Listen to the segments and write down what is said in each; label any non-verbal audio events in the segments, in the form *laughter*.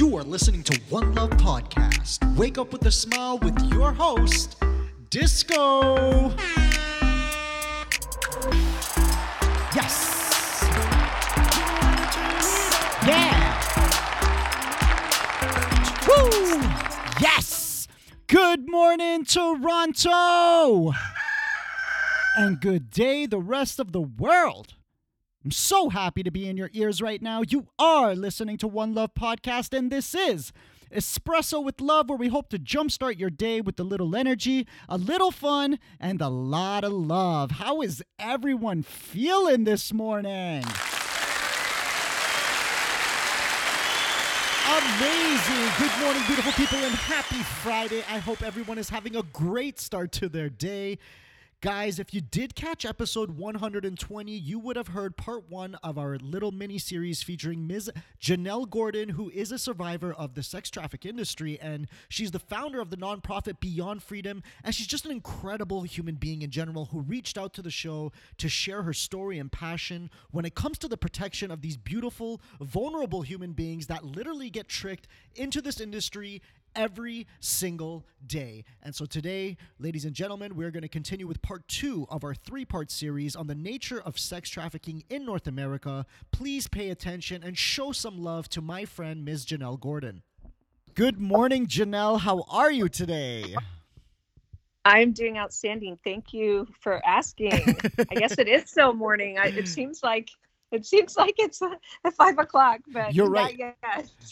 You are listening to One Love Podcast. Wake up with a smile with your host, Disco. Yes. Yeah. Woo. Yes. Good morning, Toronto. And good day, the rest of the world. I'm so happy to be in your ears right now. You are listening to One Love Podcast, and this is Espresso with Love, where we hope to jumpstart your day with a little energy, a little fun, and a lot of love. How is everyone feeling this morning? Amazing. Good morning, beautiful people, and happy Friday. I hope everyone is having a great start to their day. Guys, if you did catch episode 120, you would have heard part one of our little mini series featuring Ms. Jennelle Gordon, who is a survivor of the sex traffic industry. And she's the founder of the nonprofit Beyond Freedom. And she's just an incredible human being in general who reached out to the show to share her story and passion when it comes to the protection of these beautiful, vulnerable human beings that literally get tricked into this industry every single day. And so today, ladies and gentlemen, we're going to continue with part two of our three part series on the nature of sex trafficking in North America. Please pay attention and show some love to my friend, Ms. Jennelle Gordon. Good morning, Jennelle. How are you today? I'm doing outstanding. Thank you for asking. I guess it is still morning. I, it seems like it seems like it's *laughs* at five o'clock, but you're right.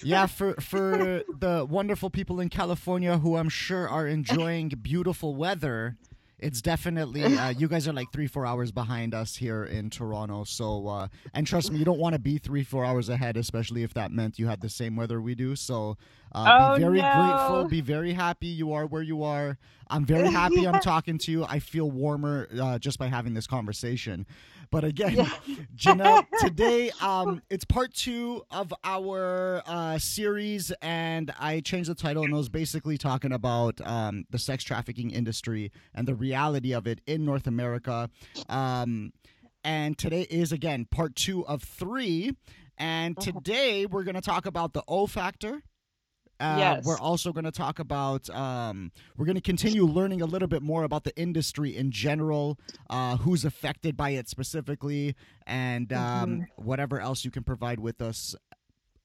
yeah, *laughs* for for the wonderful people in California who I'm sure are enjoying beautiful weather, it's definitely uh, you guys are like three four hours behind us here in Toronto. So uh, and trust me, you don't want to be three four hours ahead, especially if that meant you had the same weather we do. So uh, oh, be very no. grateful, be very happy you are where you are. I'm very *laughs* happy yeah. I'm talking to you. I feel warmer uh, just by having this conversation. But again, Yeah. *laughs* Jennelle, *laughs* today um, it's part two of our uh, series, and I changed the title, and I was basically talking about um, the sex trafficking industry and the reality of it in North America. Um, and today is again part two of three. And Uh-huh. today we're going to talk about the O factor. Uh, Yes. We're also going to talk about, um, we're going to continue learning a little bit more about the industry in general, uh, who's affected by it specifically, and um, whatever else you can provide with us.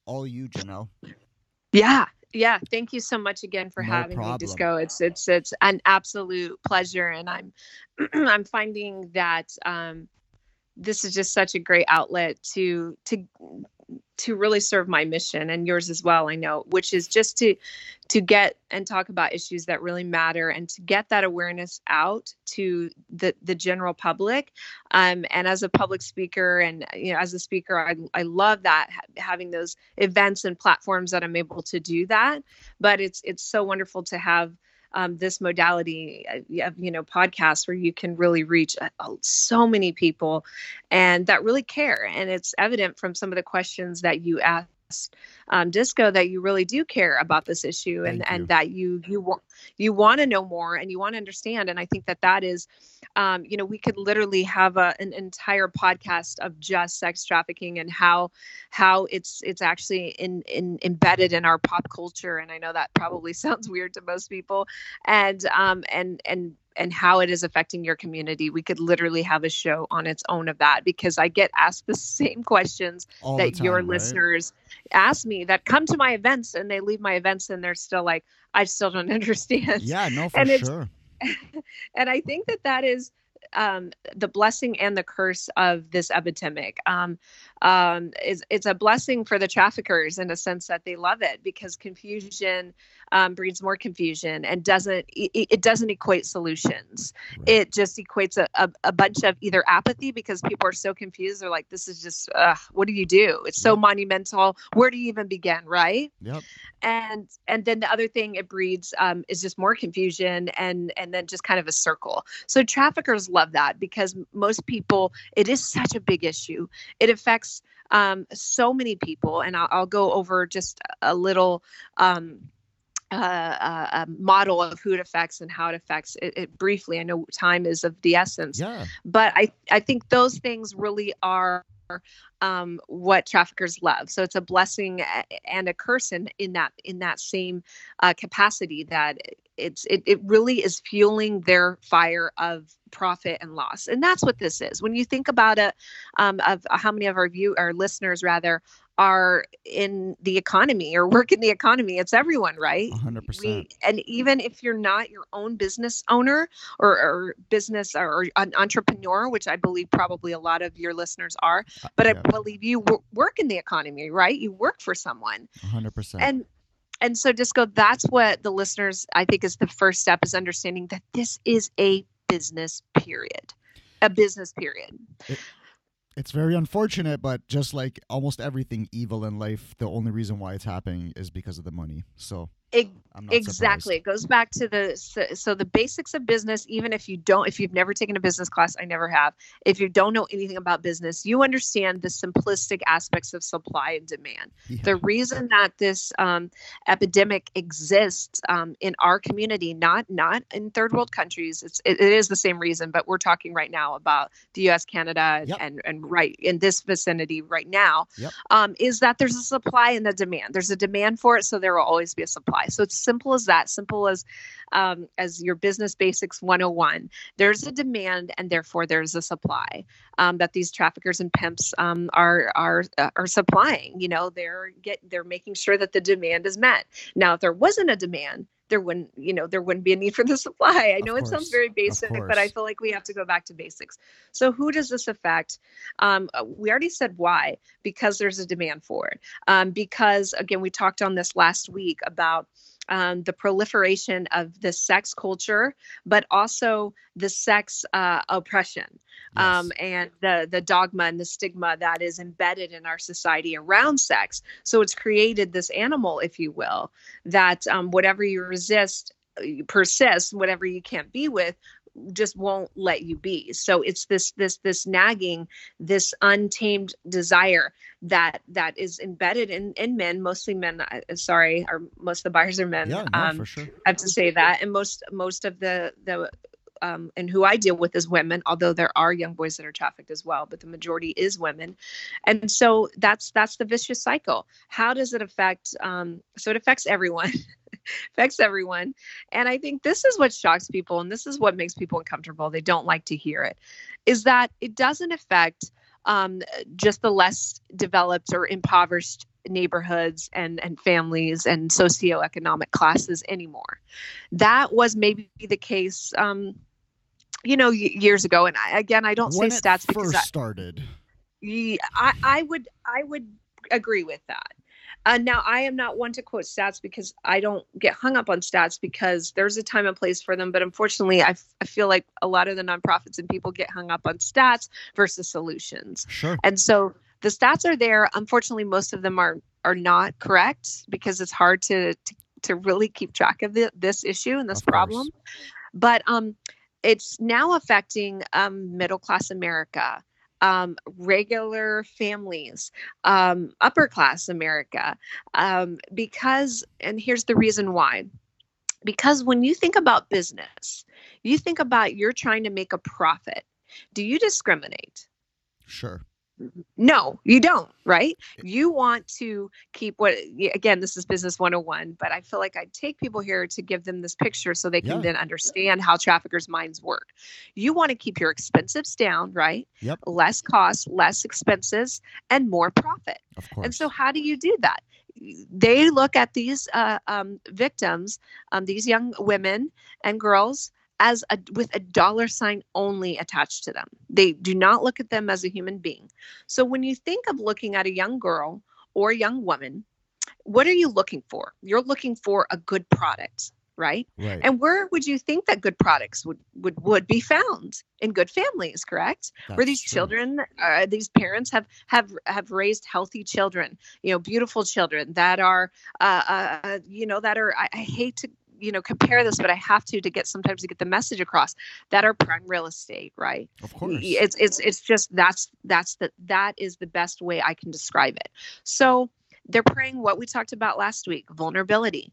All you, Jennelle. Yeah, yeah. Thank you so much again for No having problem. me, Disco. It's it's it's an absolute pleasure, and I'm *clears throat* I'm finding that um, this is just such a great outlet to to to really serve my mission and yours as well i know which is just to to get and talk about issues that really matter and to get that awareness out to the the general public. Um, and as a public speaker and you know as a speaker i, I love that ha- having those events and platforms that i'm able to do that. But it's it's so wonderful to have um, this modality uh, of you know podcasts where you can really reach uh, uh, so many people and that really care. And it's evident from some of the questions that you asked um, disco that you really do care about this issue and and that you you want you want to know more and you want to understand and i think that that is um, you know we could literally have a, an entire podcast of just sex trafficking and how how it's it's actually in, in embedded in our pop culture and i know that probably *laughs* sounds weird to most people and um and and and how it is affecting your community we could literally have a show on its own of that because i get asked the *laughs* same questions All that your right? listeners ask me that come to my events and they leave my events and they're still like i still don't *laughs* understand Yeah, no, for And it's- sure. *laughs* and I think that that is um, the blessing and the curse of this epidemic. Um, um, is it's a blessing for the traffickers in a sense that they love it because confusion um, breeds more confusion and doesn't it, it doesn't equate solutions. Right. It just equates a, a, a bunch of either apathy because people are so confused. They're like, "This is just uh, what do you do? It's so Yep. monumental. Where do you even begin?" Right? Yep. and and then the other thing it breeds um, is just more confusion and and then just kind of a circle so traffickers love that because most people it is such a big issue it affects um, so many people and I'll, I'll go over just a little um, uh, uh, a model of who it affects and how it affects it, it briefly i know time is of the essence Yeah. but I, I think those things really are um, what traffickers love. So it's a blessing and a curse in, in that in that same uh, capacity that it's it, it really is fueling their fire of profit and loss and that's what this is when you think about it um, of how many of our view our listeners rather are in the economy or work in the economy. It's everyone, right? 100%. We, and even if you're not your own business owner or, or business or, or, an entrepreneur, which I believe probably a lot of your listeners are, uh, but yeah. I believe you w- work in the economy, right? You work for someone. 100%. And and so disco that's what the listeners i think is the first step is understanding that this is a business period a business period it, it's very unfortunate, but just like almost everything evil in life, the only reason why it's happening is because of the money. So it, exactly. Surprised. It goes back to the so, so, the basics of business. Even if you don't, if you've never taken a business class, I never have. If you don't know anything about business, you understand the simplistic aspects of supply and demand. Yeah. The reason that this um, epidemic exists um, in our community, not not in third world countries, it's it, it is the same reason. But we're talking right now about the U.S., Canada, yep. and and right in this vicinity right now, yep. um, is that there's a supply and a demand. There's a demand for it, so there will always be a supply. So it's simple as that, simple as um, as your business basics 101. There's a demand, and therefore there's a supply um, that these traffickers and pimps um, are are uh, are supplying. You know, they're get they're making sure that the demand is met. Now, if there wasn't a demand, there wouldn't you know there wouldn't be a need for the supply. I know it sounds very basic but i feel like we have to go back to basics. So who does this affect? Um, uh, we already said why because there's a demand for it. Um, because again we talked on this last week about um, the proliferation of the sex culture, but also the sex uh, oppression um, and the the dogma and the stigma that is embedded in our society around sex. So it's created this animal, if you will, that um, whatever you resist uh, persists whatever you can't be with just won't let you be so it's this this this nagging this untamed desire that that is embedded in in men mostly men uh, sorry or most of the buyers are men yeah, no, um, for sure. i have to say that and most most of the the um, and who I deal with is women, although there are young boys that are trafficked as well, but the majority is women. And so that's that's the vicious cycle. How does it affect? Um, so it affects everyone. *laughs* *laughs* affects everyone. And I think this is what shocks people, and this is what makes people uncomfortable. They don't like to hear it. Is that it doesn't affect um, just the less developed or impoverished neighborhoods and, and families and socioeconomic classes anymore. That was maybe the case, um, you know, years ago. And I, again, I don't when say stats because I, started. I, I would I would agree with that. Uh, now, I am not one to quote stats because I don't get hung up on stats because there's a time and place for them. But unfortunately, I, f- I feel like a lot of the nonprofits and people get hung up on stats versus solutions. Sure. And so the stats are there. Unfortunately, most of them are are not correct because it's hard to to, to really keep track of the, this issue and this of problem. But um, it's now affecting um, middle class America um, regular families, um, upper class America, um, because, and here's the reason why. Because when you think about business, you think about you're trying to make a profit. Do you discriminate? Sure. No, you don't, right? You want to keep what, again, this is business 101, but I feel like I take people here to give them this picture so they can yeah. then understand how traffickers' minds work. You want to keep your expenses down, right? Yep. Less cost, less expenses, and more profit. Of course. And so, how do you do that? They look at these uh, um, victims, um, these young women and girls, as a with a dollar sign only attached to them. They do not look at them as a human being. So when you think of looking at a young girl or a young woman, what are you looking for? You're looking for a good product, right? right. And where would you think that good products would would would be found in good families? Correct? That's where these true. children, uh, these parents have have have raised healthy children, you know, beautiful children that are, uh, uh, uh you know, that are. I, I hate to you know compare this but i have to to get sometimes to get the message across that are prime real estate right? Of course. it's it's it's just that's that's the that is the best way i can describe it. So they're praying what we talked about last week vulnerability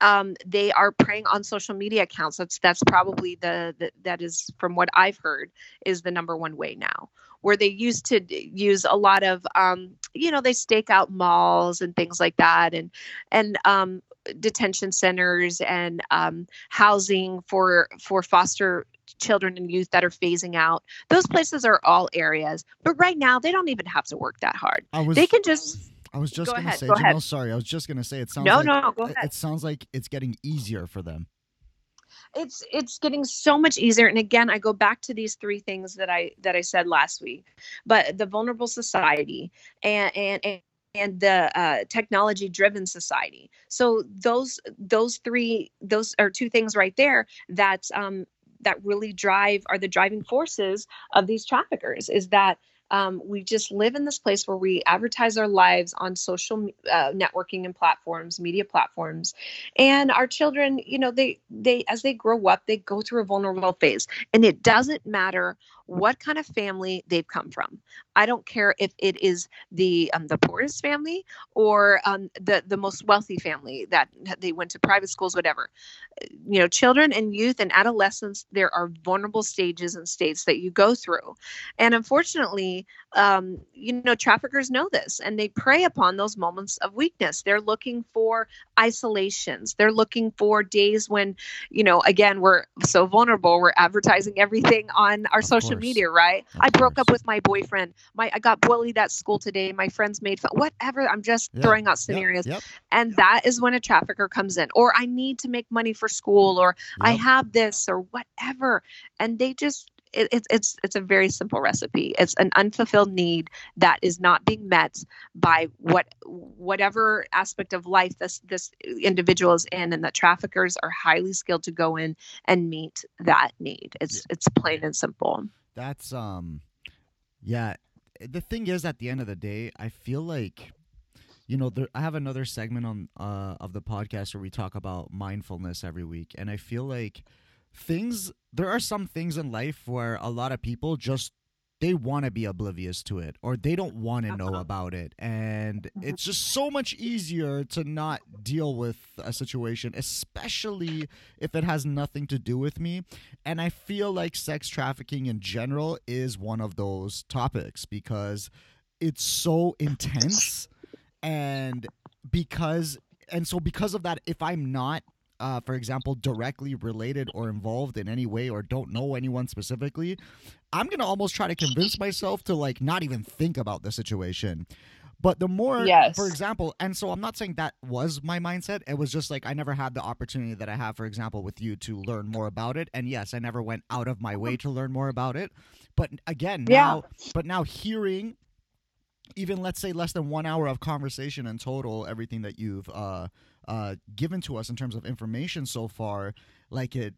um, they are preying on social media accounts. That's that's probably the, the that is from what I've heard is the number one way now. Where they used to use a lot of, um, you know, they stake out malls and things like that, and and um, detention centers and um, housing for for foster children and youth that are phasing out. Those places are all areas, but right now they don't even have to work that hard. Was, they can just. I was just go gonna ahead, say, go ahead. sorry, I was just gonna say it sounds No, like no, go it- ahead. it sounds like it's getting easier for them. it's it's getting so much easier and again i go back to these three things that i that i said last week but the vulnerable society and and, and and the uh, technology driven society so those those three those are two things right there that um that really drive are the driving forces of these traffickers is that um, we just live in this place where we advertise our lives on social uh, networking and platforms media platforms. And our children you know they they as they grow up they go through a vulnerable phase. And it doesn't matter what kind of family they've come from. I don't care if it is the um, the poorest family or um, the the most wealthy family that they went to private schools whatever. You know children and youth and adolescents there are vulnerable stages and states that you go through. And unfortunately um, you know traffickers know this and they prey upon those moments of weakness. They're looking for isolations. They're looking for days when you know again we're so vulnerable we're advertising everything on our Of social media right? Of i broke up with my boyfriend. My i got bullied at school today. My friends made fun whatever. I'm just Yeah. throwing out scenarios. Yep. and that is when a trafficker comes in or i need to make money for school or i have this or whatever. And they just it, it's it's it's a very simple recipe. It's an unfulfilled need that is not being met by what whatever aspect of life this this individual is in and that traffickers are highly skilled to go in and meet that need. It's it's plain and simple That's um yeah, the thing is at the end of the day, I feel like you know, there, I have another segment on uh of the podcast where we talk about mindfulness every week and I feel like things there are some things in life where a lot of people just they want to be oblivious to it or they don't want to know Uh-huh. about it and Mhm. it's just so much easier to not deal with a situation especially if it has nothing to do with me and I feel like sex trafficking in general is one of those topics because it's so intense and because and so because of that if I'm not uh, for example, directly related or involved in any way or don't know anyone specifically, I'm going to almost try to convince myself to like not even think about the situation. But the more, Yes. for example, and so I'm not saying that was my mindset. It was just like I never had the opportunity that I have, for example, with you to learn more about it. And yes, I never went out of my way to learn more about it. But again, Yeah. now, but now hearing even let's say less than one hour of conversation in total, everything that you've uh, uh, given to us in terms of information so far, like it,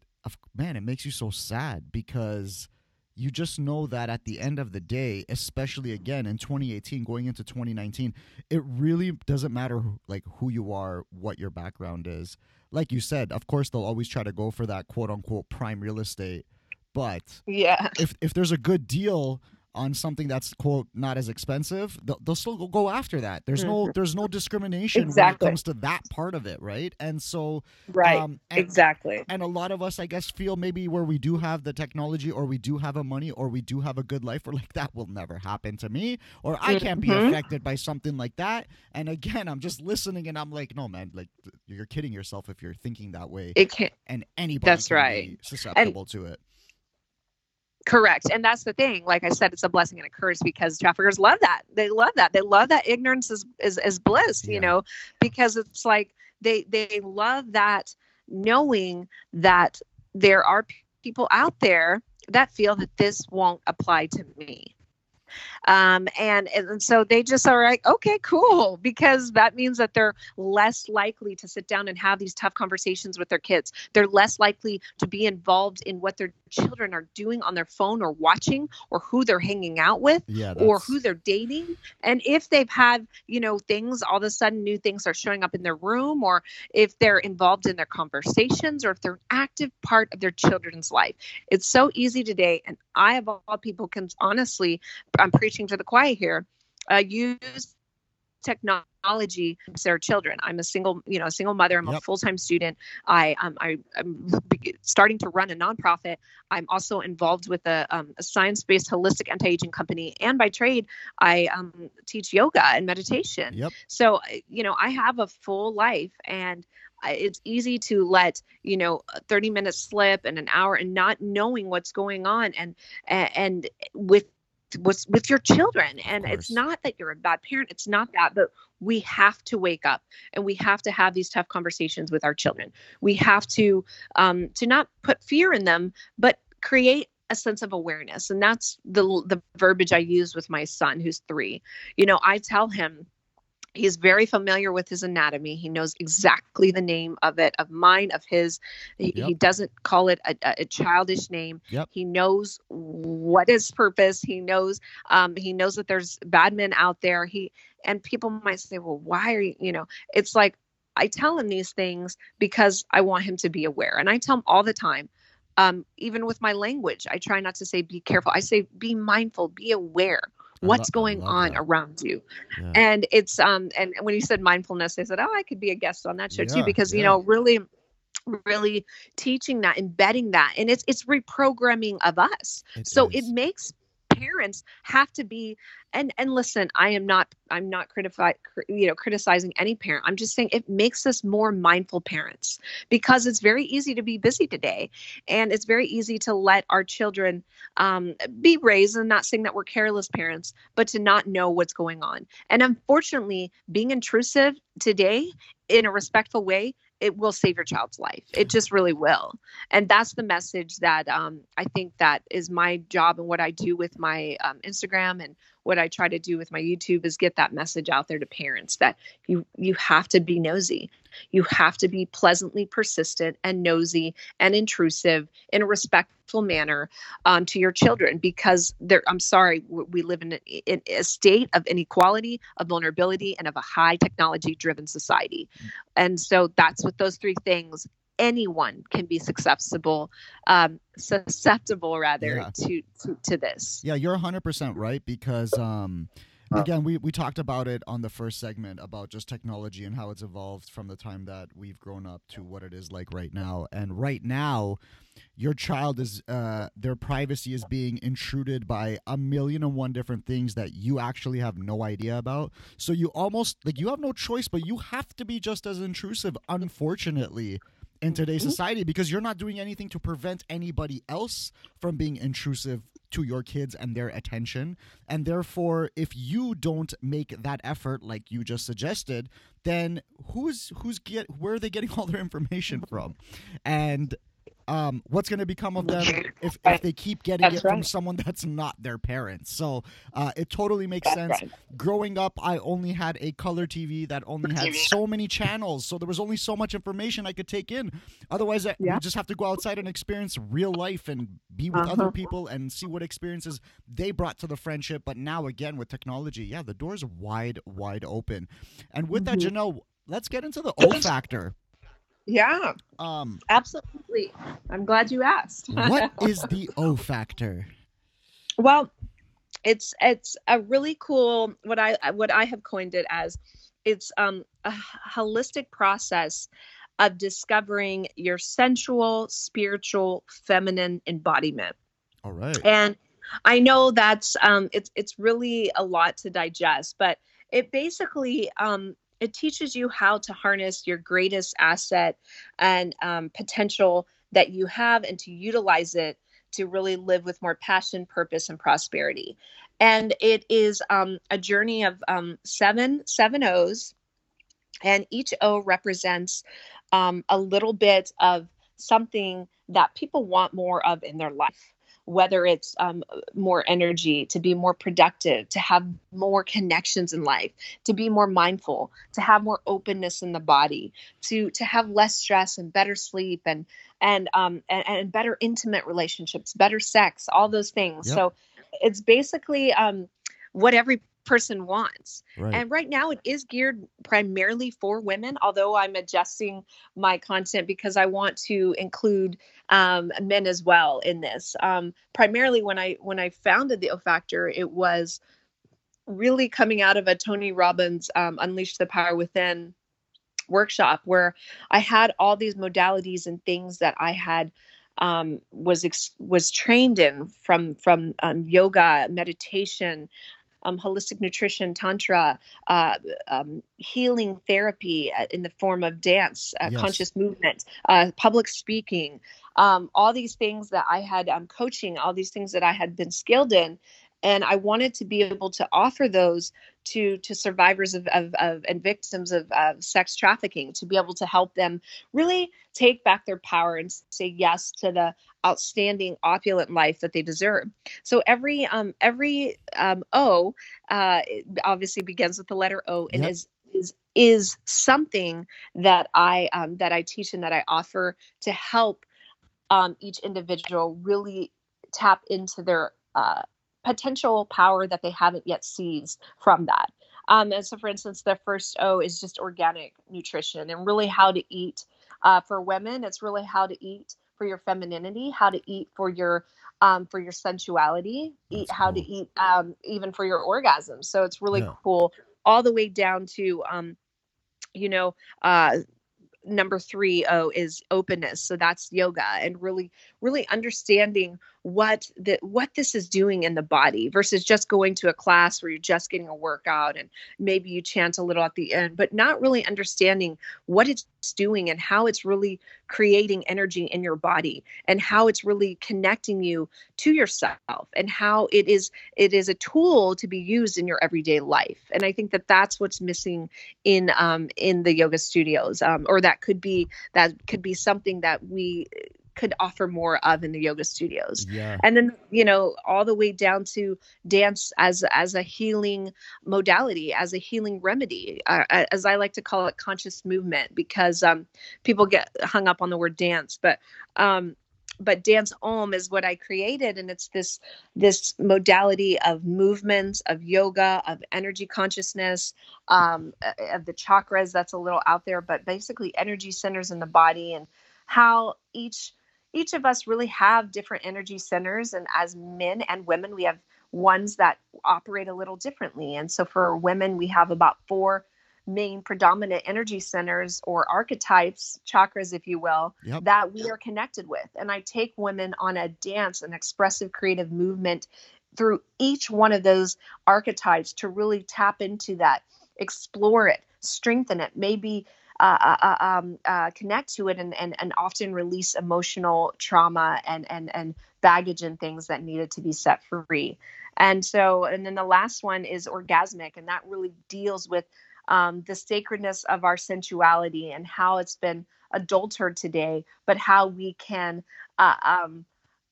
man, it makes you so sad because you just know that at the end of the day, especially again in 2018, going into 2019, it really doesn't matter who, like who you are, what your background is. Like you said, of course they'll always try to go for that quote unquote prime real estate, but yeah if if there's a good deal on something that's quote not as expensive, they'll, they'll still go after that. There's no there's no discrimination Exactly. when it comes to that part of it, right? And so right um, and, exactly and a lot of us, I guess, feel maybe where we do have the technology, or we do have a money, or we do have a good life, we're like that will never happen to me, or I can't be Mhm. affected by something like that. And again, I'm just listening, and I'm like, no, man, like you're kidding yourself if you're thinking that way, it can and anybody That's right. be susceptible to it. Correct. And that's the thing. Like I said, it's a blessing and a curse because traffickers love that. They love that. They love that ignorance is is, is bliss, Yeah. you know, because it's like they they love that knowing that there are people out there that feel that this won't apply to me. Um, and, and so they just are like, okay, cool, because that means that they're less likely to sit down and have these tough conversations with their kids. They're less likely to be involved in what their children are doing on their phone or watching or who they're hanging out with Yeah, or who they're dating and if they've had you know things all of a sudden new things are showing up in their room or if they're involved in their conversations or if they're an active part of their children's life it's so easy today and i of all people can honestly i'm preaching to the choir here uh, use technology their children. I'm a single you know a single mother. I'm Yep. a full-time student. I um, I, i'm starting to run a nonprofit. I'm also involved with a, um, a science-based holistic anti-aging company and by trade i um, teach yoga and meditation. Yep. so uh, you know i have a full life and it's easy to let you know 30 minutes slip and an hour and not knowing what's going on and, and with with with your children. And it's not that you're a bad parent it's not that but we have to wake up and we have to have these tough conversations with our children. We have to um to not put fear in them but create a sense of awareness. And that's the the verbiage i use with my son who's 3 you know i tell him he's very familiar with his anatomy. He knows exactly the name of it of mine of his. He, Yep. he doesn't call it a, a- childish name. Yep. he knows what is purpose. He knows um, he knows that there's bad men out there. He and people might say well why are you you know? It's like i tell him these things because i want him to be aware and i tell him all the time um, even with my language i try not to say be careful. I say be mindful. Be aware what's lo- going on that. around you Yeah. and it's um and when you said mindfulness i said oh i could be a guest on that show too Yeah, because you know really really teaching that embedding that and it's it's reprogramming of us It so it makes parents have to be and and listen i am not i'm not critifi- cri- you know criticizing any parent. I'm just saying it makes us more mindful parents because it's very easy to be busy today and it's very easy to let our children um, be raised and not saying that we're careless parents but to not know what's going on. And unfortunately being intrusive today in a respectful way it will save your child's life. It just really will. And that's the message that um, i think that is my job and what i do with my um, instagram and what i try to do with my youtube is get that message out there to parents that you you have to be nosy. You have to be pleasantly persistent and nosy and intrusive in a respectful manner um, to your children because they're i'm sorry we live in a, in a state of inequality of vulnerability and of a high technology driven society and so that's what those three things anyone can be susceptible um susceptible rather Yeah. to, to to this Yeah, you're 100% right because um again, we we talked about it on the first segment about just technology and how it's evolved from the time that we've grown up to what it is like right now. And right now, your child is uh their privacy is being intruded by a million and one different things that you actually have no idea about. So you almost like you have no choice but you have to be just as intrusive unfortunately in today's Mhm. society because you're not doing anything to prevent anybody else from being intrusive to your kids and their attention and therefore if you don't make that effort like you just suggested then who's who's get where are they getting *laughs* all their information from and um, what's going to become of them *laughs* if, if they keep getting That's it from someone that's not their parents? So uh, it totally makes That's sense. right. growing up i only had a color tv that only had so many channels so there was only so much information i could take in. Otherwise I, Yeah. just have to go outside and experience real life and be with other Uh-huh. people and see what experiences they brought to the friendship. But now again with technology yeah the door's wide wide open. And with that Mhm. Jennelle, let's get into the o factor yeah. Um absolutely. I'm glad you asked. what *laughs* is the o factor? Well, it's it's a really cool what I what I have coined it as it's um a holistic process of discovering your sensual, spiritual, feminine embodiment. all right. And I know that's um it's it's really a lot to digest, but it basically um it teaches you how to harness your greatest asset and um, potential that you have and to utilize it to really live with more passion, purpose, and prosperity. And it is um, a journey of um, seven seven O's, and each O represents um, a little bit of something that people want more of in their life. Whether it's um, more energy, to be more productive, to have more connections in life, to be more mindful, to have more openness in the body, to to have less stress and better sleep and and um and, and better intimate relationships, better sex, all those things. Yep. So it's basically um what every person wants. right And right now it is geared primarily for women, although I'm adjusting my content because I want to include um, men as well in this. Um, primarily when I when I founded the O Factor, it was really coming out of a Tony Robbins um, Unleash the Power Within workshop where I had all these modalities and things that I had um, was ex- was trained in from from um, yoga, meditation, um, holistic nutrition, tantra, uh, um, healing therapy uh, in the form of dance, uh, yes. conscious movement, uh, public speaking, um, all these things that I had um, coaching, all these things that I had been skilled in, and I wanted to be able to offer those to to survivors of, of, of and victims of sex trafficking to be able to help them really take back their power and say yes to the outstanding opulent life that they deserve so every um every um o uh obviously begins with the letter o and yep. is is is something that i um that i teach and that i offer to help um each individual really tap into their uh potential power that they haven't yet seized from that. Um, and so, for instance, the first O is just organic nutrition and really how to eat. Uh, for women, it's really how to eat for your femininity, how to eat for your um, for your sensuality, eat That's how cool. to eat um, even for your orgasm. So it's really yeah. cool, all the way down to um, you know uh, number three oh is openness so that's yoga and really really understanding what the what this is doing in the body versus just going to a class where you're just getting a workout and maybe you chant a little at the end but not really understanding what it's doing and how it's really creating energy in your body and how it's really connecting you to yourself and how it is it is a tool to be used in your everyday life. And i think that that's what's missing in um in the yoga studios um or that could be that could be something that we could offer more of in the yoga studios. Yeah. and then you know all the way down to dance as as a healing modality as a healing remedy uh, as i like to call it conscious movement because um, people get hung up on the word dance. But um, but dance om is what i created and it's this this modality of movements of yoga of energy consciousness um, of the chakras. That's a little out there but basically energy centers in the body and how each each of us really have different energy centers and as men and women we have ones that operate a little differently. And so for women we have about four main predominant energy centers or archetypes chakras if you will yep. that we are connected with. And i take women on a dance an expressive creative movement through each one of those archetypes to really tap into that explore it strengthen it maybe uh, uh, uh, um, uh, connect to it and, and, and often release emotional trauma and, and, and baggage and things that needed to be set free. And so, and then the last one is orgasmic, and that really deals with um, the sacredness of our sensuality and how it's been adultered today, but how we can. Uh, um,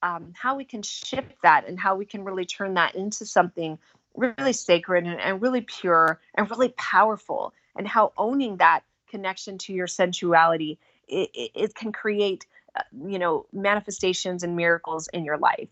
um, how we can shift that and how we can really turn that into something really sacred and, and really pure and really powerful and how owning that connection to your sensuality, it, it, it can create, uh, you know, manifestations and miracles in your life.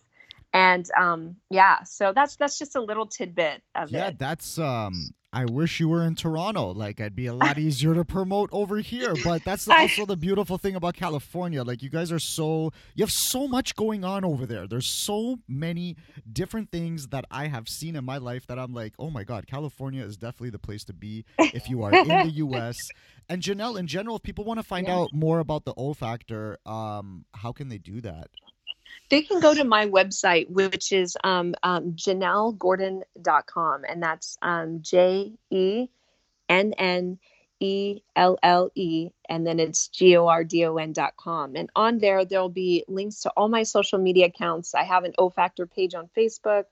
And um, yeah, so that's that's just a little tidbit of yeah, it. Yeah, that's um, I wish you were in Toronto. Like, I'd be a lot easier to promote over here. But that's *laughs* also the beautiful thing about California. Like, you guys are so, you have so much going on over there. There's so many different things that I have seen in my life that I'm like, oh my God, California is definitely the place to be if you are in the *laughs* U.S. And Jennelle, in general, if people want to find yeah. out more about the O Factor, um, how can they do that? They can go to my website, which is um, um, JennelleGordon.com, and that's um, J E N N E L L E, and then it's G O R D O N.com. And on there, there'll be links to all my social media accounts. I have an O Factor page on Facebook,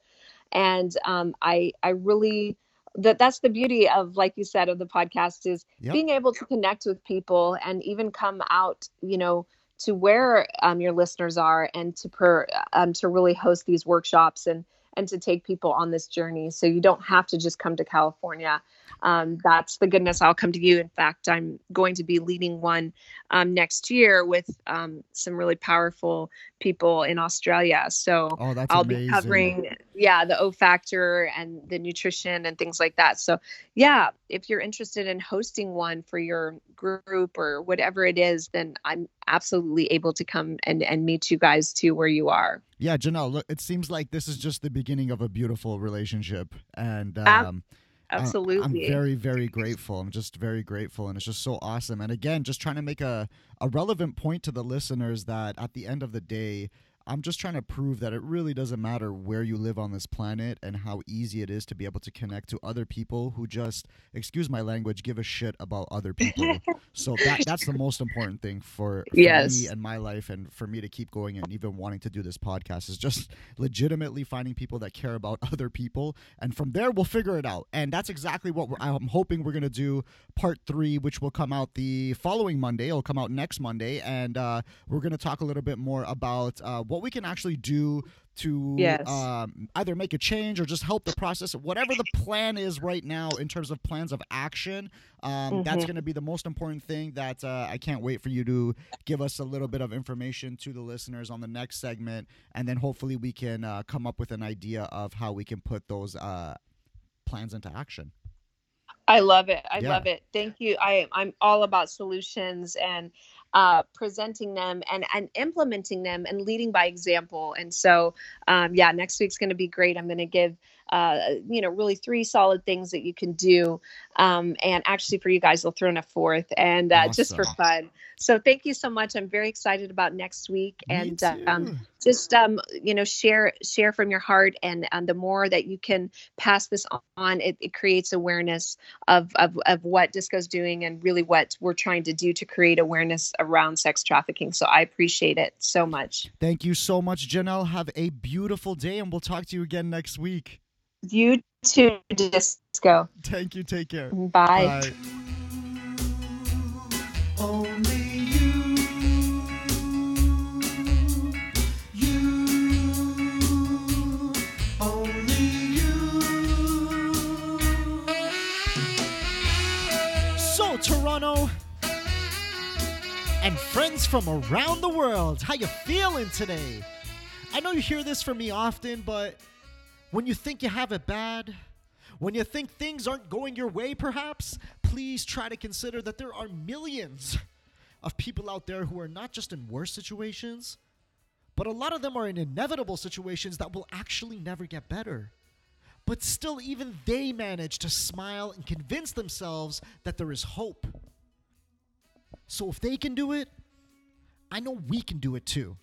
and um, I I really that that's the beauty of like you said of the podcast is yep. being able to connect with people and even come out you know to where um, your listeners are and to per um, to really host these workshops and and to take people on this journey. So you don't have to just come to california um, that's the goodness i'll come to you in fact i'm going to be leading one um, next year with um, some really powerful people in australia so oh, i'll amazing. be covering yeah the o factor and the nutrition and things like that so yeah if you're interested in hosting one for your group or whatever it is, then I'm absolutely able to come and, and meet you guys too where you are. Yeah, Jennelle, look, it seems like this is just the beginning of a beautiful relationship. And um, absolutely. I'm very, very grateful. I'm just very grateful. And it's just so awesome. And again, just trying to make a, a relevant point to the listeners that at the end of the day, I'm just trying to prove that it really doesn't matter where you live on this planet and how easy it is to be able to connect to other people who just, excuse my language, give a shit about other people. *laughs* so that that's the most important thing for, for yes. me and my life and for me to keep going and even wanting to do this podcast is just legitimately finding people that care about *laughs* other people. And from there, we'll figure it out. And that's exactly what I'm hoping we're going to do part three, which will come out the following Monday. It'll come out next Monday. And uh, we're going to talk a little bit more about uh, what we can actually do to yes. um, either make a change or just help the process. Whatever the plan is right now in terms of plans of action, um, mm-hmm. that's going to be the most important thing. That uh, I can't wait for you to give us a little bit of information to the listeners on the next segment, and then hopefully we can uh, come up with an idea of how we can put those uh, plans into action. I love it. I yeah. love it. Thank you. I I'm all about solutions and uh, presenting them and and implementing them and leading by example. And so, um, yeah, next week's going to be great. I'm going to give uh, you know, really three solid things that you can do. Um, and actually, for you guys, we will throw in a fourth, and uh, awesome. just for fun. So thank you so much. I'm very excited about next week, and um, just um, you know, share share from your heart, and and the more that you can pass this on, it, it creates awareness of, of of what Disco's doing, and really what we're trying to do to create awareness around sex trafficking. So I appreciate it so much. Thank you so much, Jennelle. Have a beautiful day, and we'll talk to you again next week. You too, Disco. Thank you. Take care. Bye. Bye. So, Toronto and friends from around the world, how you feeling today? I know you hear this from me often, but when you think you have it bad, when you think things aren't going your way, perhaps, please try to consider that there are millions of people out there who are not just in worse situations, but a lot of them are in inevitable situations that will actually never get better. But still, even they manage to smile and convince themselves that there is hope. So if they can do it, I know we can do it too.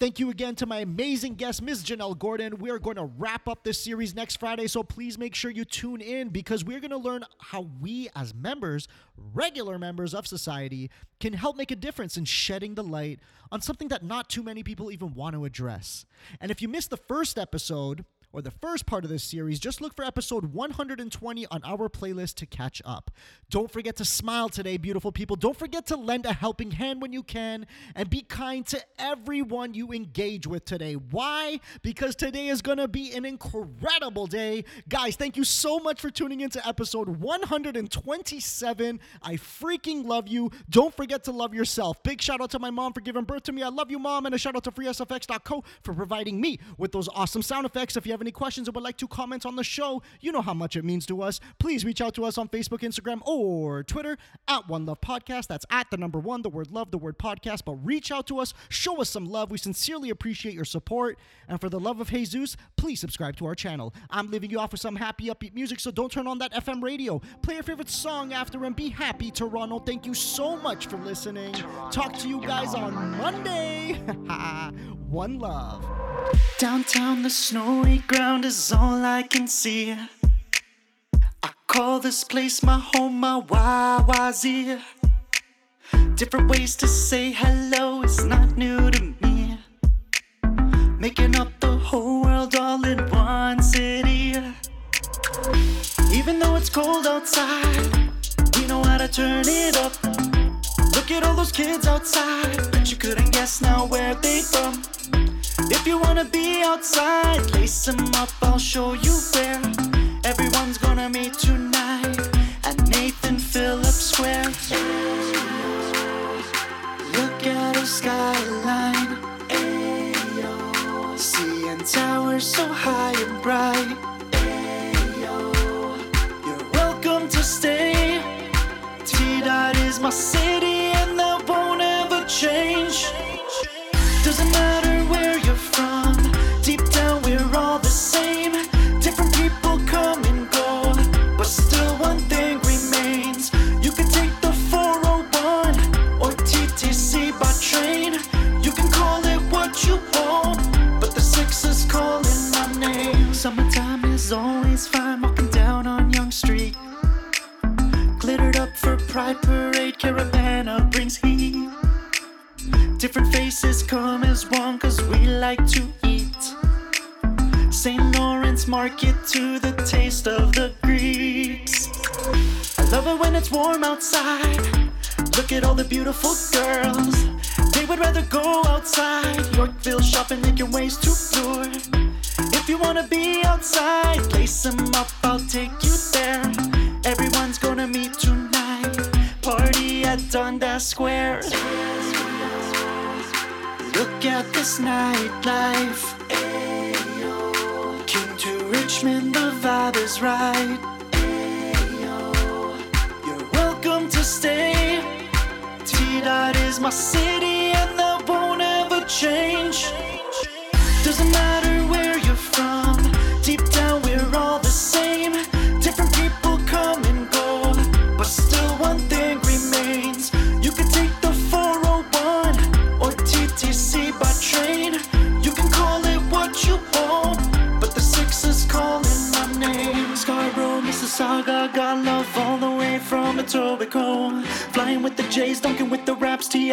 Thank you again to my amazing guest, Ms. Jennelle Gordon. We are going to wrap up this series next Friday, so please make sure you tune in because we're going to learn how we, as members, regular members of society, can help make a difference in shedding the light on something that not too many people even want to address. And if you missed the first episode, or the first part of this series, just look for episode 120 on our playlist to catch up. Don't forget to smile today, beautiful people. Don't forget to lend a helping hand when you can and be kind to everyone you engage with today. Why? Because today is going to be an incredible day. Guys, thank you so much for tuning into episode 127. I freaking love you. Don't forget to love yourself. Big shout out to my mom for giving birth to me. I love you, mom. And a shout out to freesfx.co for providing me with those awesome sound effects. If you have any questions or would like to comment on the show, you know how much it means to us. Please reach out to us on Facebook, Instagram, or Twitter at One Love Podcast. That's at the number one, the word love, the word podcast. But reach out to us, show us some love. We sincerely appreciate your support. And for the love of Jesus, please subscribe to our channel. I'm leaving you off with some happy, upbeat music, so don't turn on that FM radio. Play your favorite song after and be happy, Toronto. Thank you so much for listening. Talk to you guys on Monday. *laughs* One love. Downtown, the snowy ground is all I can see. I call this place my home, my YYZ. Different ways to say hello is not new to me. Making up the whole world all in one city. Even though it's cold outside, we know how to turn it up. Look at all those kids outside, but you couldn't guess now where they from. If you wanna be outside, lace them up, I'll show you where. Everyone's gonna meet tonight at Nathan Phillips Square. Look at the skyline. Ayo. Seeing towers so high and bright. Market to the taste of the Greeks. I love it when it's warm outside. Look at all the beautiful girls. They would rather go outside. Yorkville shopping, making ways to lure. If you wanna be outside, lace them up, I'll take you there. Everyone's gonna meet tonight. Party at Dundas Square. Look at this nightlife. Richmond, the vibe is right. You're welcome to stay. T Dot is my city, and that won't ever change. Doesn't matter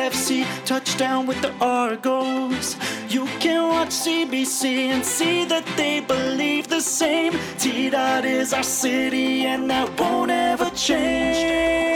TFC, touchdown with the Argos. You can watch CBC and see that they believe the same. T Dot is our city, and that won't ever change.